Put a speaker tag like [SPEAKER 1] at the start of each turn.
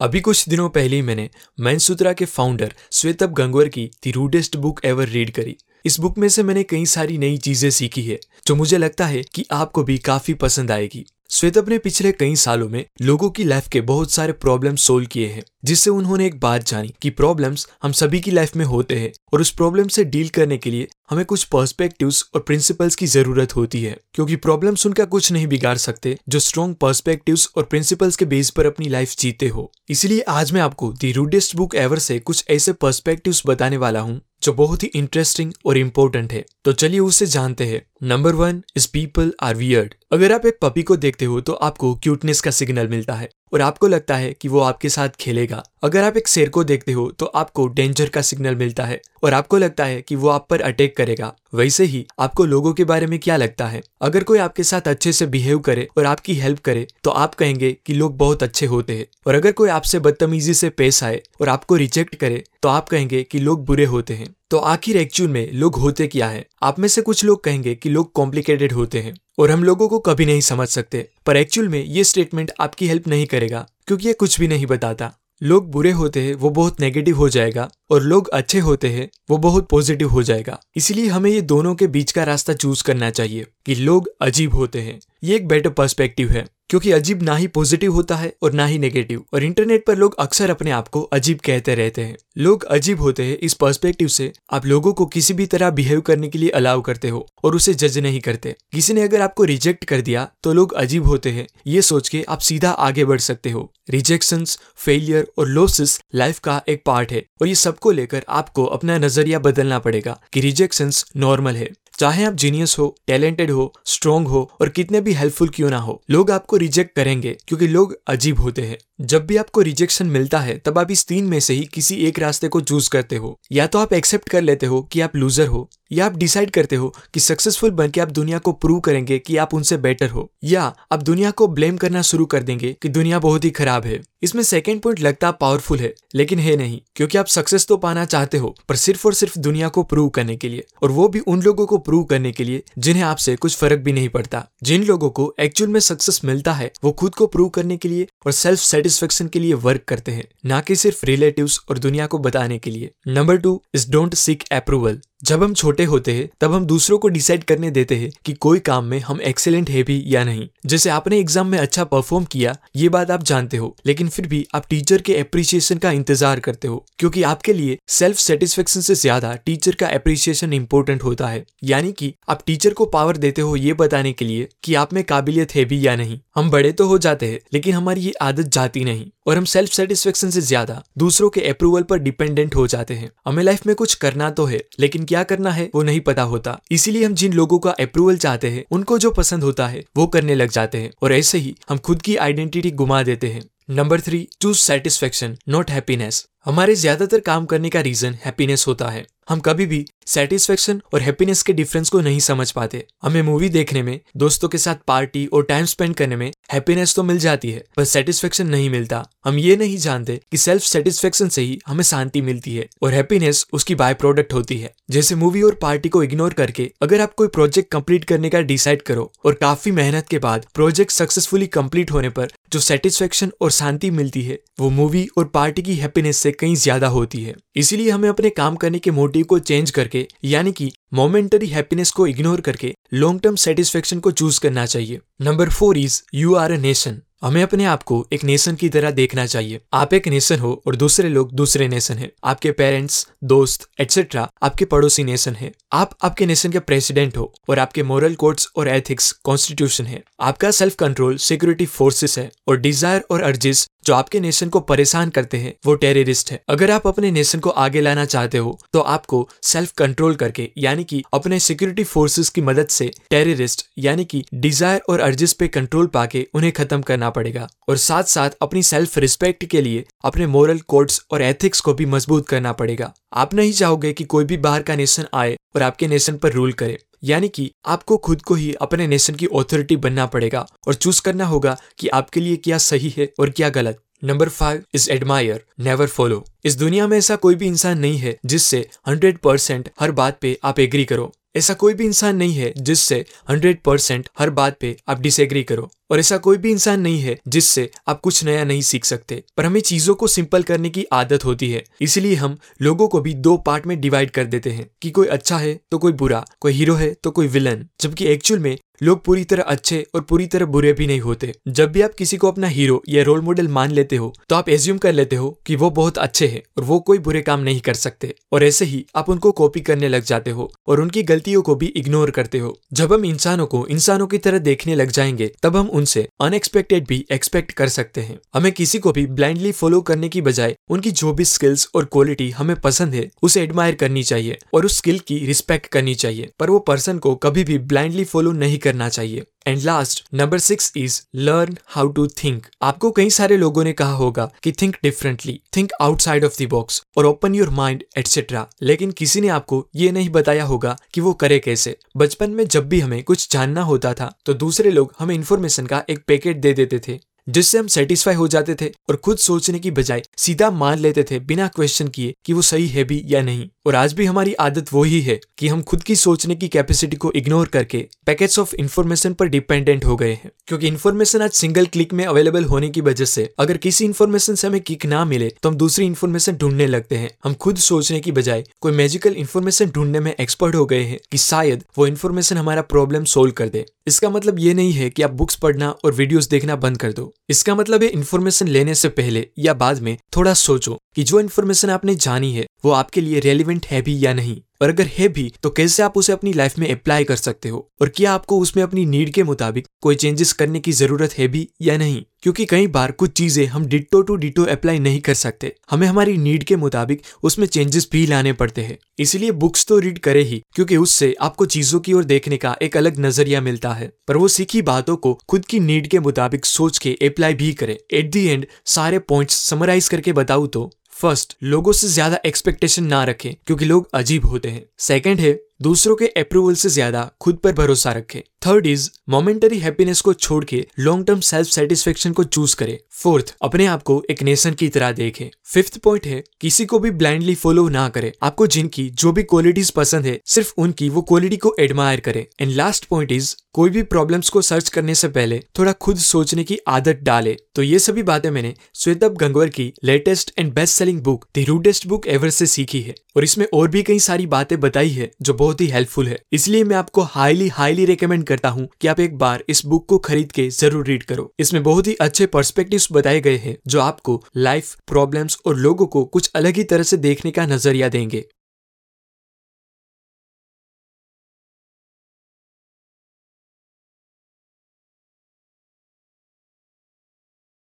[SPEAKER 1] अभी कुछ दिनों पहले ही मैंने मैनसूत्रा के फाउंडर श्वेतब गंगवर की the rudest book ever read करी। इस बुक में से मैंने कई सारी नई चीज़ें सीखी है, जो मुझे लगता है कि आपको भी काफ़ी पसंद आएगी। श्वेतब ने पिछले कई सालों में लोगों की लाइफ के बहुत सारे प्रॉब्लम सोल्व किए हैं। जिससे उन्होंने एक बात जानी कि प्रॉब्लम्स हम सभी की लाइफ में होते हैं और उस प्रॉब्लम से डील करने के लिए हमें कुछ पर्सपेक्टिव्स और प्रिंसिपल्स की ज़रूरत होती है। क्योंकि प्रॉब्लम्स उनका कुछ नहीं बिगाड़ सकते जो स्ट्रॉन्ग पर्सपेक्टिव्स और प्रिंसिपल्स के बेस पर अपनी लाइफ जीते हो। इसलिए आज मैं आपको दी रूडेस्ट बुक एवर से कुछ ऐसे पर्सपेक्टिव्स बताने वाला हूँ जो बहुत ही इंटरेस्टिंग और इम्पोर्टेंट है। तो चलिए उसे जानते हैं। Number one is people are weird अगर आप एक पपी को देखते हो तो आपको क्यूटनेस का सिग्नल मिलता है। और आपको लगता है कि वो आपके साथ खेलेगा। अगर आप एक शेर को देखते हो तो आपको डेंजर का सिग्नल मिलता है। और आपको लगता है कि वो आप पर अटैक करेगा, वैसे ही आपको लोगों के बारे में क्या लगता है? अगर कोई आपके साथ अच्छे से बिहेव करे और आपकी हेल्प करे तो आप कहेंगे कि लोग बहुत अच्छे होते हैं। और अगर कोई आपसे बदतमीजी से पेश आए और आपको रिजेक्ट करे तो आप कहेंगे कि लोग बुरे होते हैं। तो आखिर एक्चुअल में लोग होते क्या है? आप में से कुछ लोग कहेंगे कि लोग कॉम्प्लिकेटेड होते हैं और हम लोगों को कभी नहीं समझ सकते, पर एक्चुअल में ये स्टेटमेंट आपकी हेल्प नहीं करेगा, क्योंकि ये कुछ भी नहीं बताता। लोग बुरे होते हैं, वो बहुत नेगेटिव हो जाएगा, और लोग अच्छे होते हैं, वो बहुत पॉजिटिव हो जाएगा। इसलिए हमें ये दोनों के बीच का रास्ता चूज़ करना चाहिए कि लोग अजीब होते हैं। ये एक बेटर पर्सपेक्टिव है। क्योंकि अजीब ना ही पॉजिटिव होता है और ना ही नेगेटिव और इंटरनेट पर लोग अक्सर अपने आप को अजीब कहते रहते हैं। लोग अजीब होते हैं इस पर्सपेक्टिव से। आप लोगों को किसी भी तरह बिहेव करने के लिए अलाउ करते हो और उसे जज नहीं करते। किसी ने अगर आपको रिजेक्ट कर दिया तो लोग अजीब होते हैं। ये सोच के आप सीधा आगे बढ़ सकते हो। रिजेक्शन फेलियर और लॉसेस लाइफ का एक पार्ट है। और ये सबको लेकर आपको अपना नज़रिया बदलना पड़ेगा कि रिजेक्शन नॉर्मल है। चाहे आप जीनियस हो टैलेंटेड हो स्ट्रॉन्ग हो और कितने भी हेल्पफुल क्यों ना हो, लोग आपको रिजेक्ट करेंगे क्योंकि लोग अजीब होते हैं। जब भी आपको रिजेक्शन मिलता है, तब आप इस तीन में से ही किसी एक रास्ते को चूज़ करते हो। या तो आप एक्सेप्ट कर लेते हो कि आप लूजर हो या आप डिसाइड करते हो कि सक्सेसफुल बन के आप दुनिया को प्रूव करेंगे कि आप उनसे बेटर हो, या आप दुनिया को ब्लेम करना शुरू कर देंगे कि दुनिया बहुत ही खराब है। इसमें सेकेंड पॉइंट लगता पावरफुल है, लेकिन है नहीं, क्योंकि आप सक्सेस तो पाना चाहते हो, पर सिर्फ़ और सिर्फ़ दुनिया को प्रूव करने के लिए, और वो भी उन लोगों को प्रूव करने के लिए जिन्हें आपसे कुछ फ़र्क भी नहीं पड़ता। जिन लोगों को एक्चुअल में सक्सेस मिलता है, वो खुद को प्रूव करने के लिए और सेल्फ सेटिस्फेक्शन के लिए वर्क करते हैं, ना कि सिर्फ़ रिलेटिव और दुनिया को बताने के लिए। Number two is don't seek approval जब हम छोटे होते हैं, तब हम दूसरों को डिसाइड करने देते हैं कि कोई काम में हम एक्सेलेंट है भी या नहीं। जैसे आपने एग्ज़ाम में अच्छा परफॉर्म किया, ये बात आप जानते हो, लेकिन फिर भी आप टीचर के अप्रिसिएशन का इंतज़ार करते हो, क्योंकि आपके लिए सेल्फ सेटिस्फेक्शन से ज़्यादा टीचर का अप्रिसिएशन इंपॉर्टेंट होता है। यानी कि आप टीचर को पावर देते हो ये बताने के लिए कि आप में काबिलियत है भी या नहीं। हम बड़े तो हो जाते हैं, लेकिन हमारी ये आदत जाती नहीं और हम सेल्फ सेटिस्फेक्शन से ज़्यादा दूसरों के अप्रूवल पर डिपेंडेंट हो जाते हैं। हमें लाइफ में कुछ करना तो है, लेकिन क्या करना है वो नहीं पता होता। इसीलिए हम जिन लोगों का अप्रूवल चाहते हैं, उनको जो पसंद होता है, वो करने लग जाते हैं और ऐसे ही हम खुद की आइडेंटिटी गुमा देते हैं। Number three choose satisfaction not happiness हमारे ज़्यादातर काम करने का रीजन हैप्पीनेस होता है। हम कभी भी सेटिस्फेक्शन और हैप्पीनेस के डिफरेंस को नहीं समझ पाते। हमें मूवी देखने में, दोस्तों के साथ पार्टी और टाइम स्पेंड करने में हैप्पीनेस तो मिल जाती है, पर सेटिस्फेक्शन नहीं मिलता। हम ये नहीं जानते कि सेल्फ सेटिस्फेक्शन से ही हमें शांति मिलती है और हैप्पीनेस उसकी बाय प्रोडक्ट होती है। जैसे मूवी और पार्टी को इग्नोर करके अगर आप कोई प्रोजेक्ट कंप्लीट करने का डिसाइड करो और काफ़ी मेहनत के बाद प्रोजेक्ट सक्सेसफुली कंप्लीट होने पर जो सेटिस्फेक्शन और शांति मिलती है, वो मूवी और पार्टी की हैप्पीनेस से कहीं ज़्यादा होती है। इसीलिए हमें अपने काम करने के मोटिव को चेंज करके, यानी कि मोमेंटरी हैप्पीनेस को इग्नोर करके लॉन्ग टर्म सेटिस्फेक्शन को चूज़ करना चाहिए। Number four is you are a nation हमें अपने आप को एक नेशन की तरह देखना चाहिए। आप एक नेशन हो और दूसरे लोग दूसरे नेशन है। आपके पेरेंट्स दोस्त एटसेट्रा आपके पड़ोसी नेशन है। आप आपके नेशन के प्रेसिडेंट हो और आपके मॉरल कोड्स और एथिक्स कॉन्स्टिट्यूशन है। आपका सेल्फ कंट्रोल सिक्योरिटी फोर्सेस है और डिज़ायर और अर्जिस जो आपके नेशन को परेशान करते हैं, वो टेररिस्ट है। अगर आप अपने नेशन को आगे लाना चाहते हो तो आपको सेल्फ कंट्रोल करके, यानी कि अपने सिक्योरिटी फोर्सेस की मदद से टेररिस्ट यानी कि डिज़ायर और अर्जिस पे कंट्रोल पाके उन्हें खत्म करना पड़ेगा। और साथ साथ अपनी सेल्फ रिस्पेक्ट के लिए अपने मॉरल कोड्स और एथिक्स को भी मज़बूत करना पड़ेगा। आप नहीं चाहोगे कि कोई भी बाहर का नेशन आए और आपके नेशन पर रूल करे। यानी कि आपको खुद को ही अपने नेशन की ऑथोरिटी बनना पड़ेगा और चूज़ करना होगा कि आपके लिए क्या सही है और क्या गलत। Number five is admire never follow इस दुनिया में ऐसा कोई भी इंसान नहीं है जिससे हंड्रेड परसेंट हर बात पे आप एग्री करो। ऐसा कोई भी इंसान नहीं है जिससे हंड्रेड परसेंट हर बात पे आप डिसएग्री करो। और ऐसा कोई भी इंसान नहीं है जिससे आप कुछ नया नहीं सीख सकते, पर हमें चीज़ों को सिंपल करने की आदत होती है। इसलिए हम लोगों को भी दो पार्ट में डिवाइड कर देते हैं कि कोई अच्छा है तो कोई बुरा, कोई हीरो है तो कोई विलन जबकि एक्चुअल में लोग पूरी तरह अच्छे और पूरी तरह बुरे भी नहीं होते। जब भी आप किसी को अपना हीरो या रोल मॉडल मान लेते हो तो आप एज्यूम कर लेते हो कि वो बहुत अच्छे हैं और वो कोई बुरे काम नहीं कर सकते। और ऐसे ही आप उनको कॉपी करने लग जाते हो और उनकी गलतियों को भी इग्नोर करते हो। जब हम इंसानों को, इंसानों की तरह देखने लग जाएँगे, तब हम उनसे अनएक्सपेक्टेड भी एक्सपेक्ट कर सकते हैं। हमें किसी को भी ब्लाइंडली फॉलो करने की बजाय उनकी जो भी स्किल्स और क्वालिटी हमें पसंद है, उसे एडमायर करनी चाहिए और उस स्किल की रिस्पेक्ट करनी चाहिए। पर वो पर्सन को कभी भी ब्लाइंडली फॉलो नहीं करना चाहिए। And last number six is learn how to think आपको कई सारे लोगों ने कहा होगा कि think differently think outside of the box और ओपन योर माइंड एटसेट्रा लेकिन किसी ने आपको ये नहीं बताया होगा कि वो करे कैसे। बचपन में जब भी हमें कुछ जानना होता था तो दूसरे लोग हमें इन्फॉर्मेशन का एक पैकेट दे देते थे। जिससे हम सेटिस्फाई हो जाते थे और खुद सोचने की बजाय सीधा मान लेते थे बिना क्वेश्चन किए कि वो सही है भी या नहीं। और आज भी हमारी आदत वही है कि हम खुद की सोचने की कैपेसिटी को इग्नोर करके पैकेट्स ऑफ़ इन्फॉर्मेशन पर डिपेंडेंट हो गए हैं। क्योंकि इन्फॉर्मेशन आज सिंगल क्लिक में अवेलेबल होने की वजह से अगर किसी इन्फॉर्मेशन से हमें किक ना मिले तो हम दूसरी इन्फॉर्मेशन ढूँढने लगते हैं। हम खुद सोचने की बजाय कोई मैजिकल इन्फॉर्मेशन ढूँढने में एक्सपर्ट हो गए हैं कि शायद वो इन्फॉर्मेशन हमारा प्रॉब्लम सोल्व कर दे। इसका मतलब ये नहीं है कि आप बुक्स पढ़ना और वीडियोस देखना बंद कर दो। इसका मतलब है इन्फॉर्मेशन लेने से पहले या बाद में थोड़ा सोचो कि जो इन्फॉर्मेशन आपने जानी है वो आपके लिए रेलिवेंट है भी या नहीं? और अगर है भी तो कैसे आप उसे अपनी लाइफ में अप्लाई कर सकते हो? और क्या आपको उसमें अपनी नीड के मुताबिक कोई चेंजेस करने की ज़रूरत है भी या नहीं? क्योंकि कई बार कुछ चीज़ें हम डिटो टू डिटो अप्लाई नहीं कर सकते। हमें हमारी नीड के मुताबिक उसमें चेंजेस भी लाने पड़ते हैं। इसलिए बुक्स तो रीड करे ही, क्योंकि उससे आपको चीज़ों की ओर देखने का एक अलग नज़रिया मिलता है। पर वो सीखी बातों को खुद की नीड के मुताबिक सोच के अप्लाई भी करे। एट दी एंड सारे पॉइंट्स समराइज करके बताऊ तो फ़र्स्ट लोगों से ज़्यादा एक्सपेक्टेशन ना रखें, क्योंकि लोग अजीब होते हैं। सेकंड है, दूसरों के अप्रूवल से ज़्यादा खुद पर भरोसा रखें। थर्ड इज़ मोमेंटरी हैप्पीनेस को छोड़ के लॉन्ग टर्म सेल्फ सेटिस्फेक्शन को चूज़ करें। फोर्थ अपने आप को एक नेशन की तरह देखें। फिफ्थ पॉइंट है, किसी को भी ब्लाइंडली फॉलो ना करें। आपको जिनकी जो भी क्वालिटीज पसंद है, सिर्फ़ उनकी वो क्वालिटी को एडमायर करें। एंड लास्ट पॉइंट इज़ कोई भी प्रॉब्लम्स को सर्च करने से पहले थोड़ा खुद सोचने की आदत डाले। तो ये सभी बातें मैंने श्वेतब गंगवर की latest and best selling book the rudest book ever से सीखी है। और इसमें और भी कई सारी बातें बताई है, जो बहुत ही हेल्पफुल है। इसलिए मैं आपको हाईली हाईली रिकमेंड करता हूँ कि आप एक बार इस बुक को खरीद के ज़रूर रीड करो। इसमें बहुत ही अच्छे पर्सपेक्टिव बताए गए हैं, जो आपको लाइफ प्रॉब्लम्स और लोगों को कुछ अलग ही तरह से देखने का नज़रिया देंगे।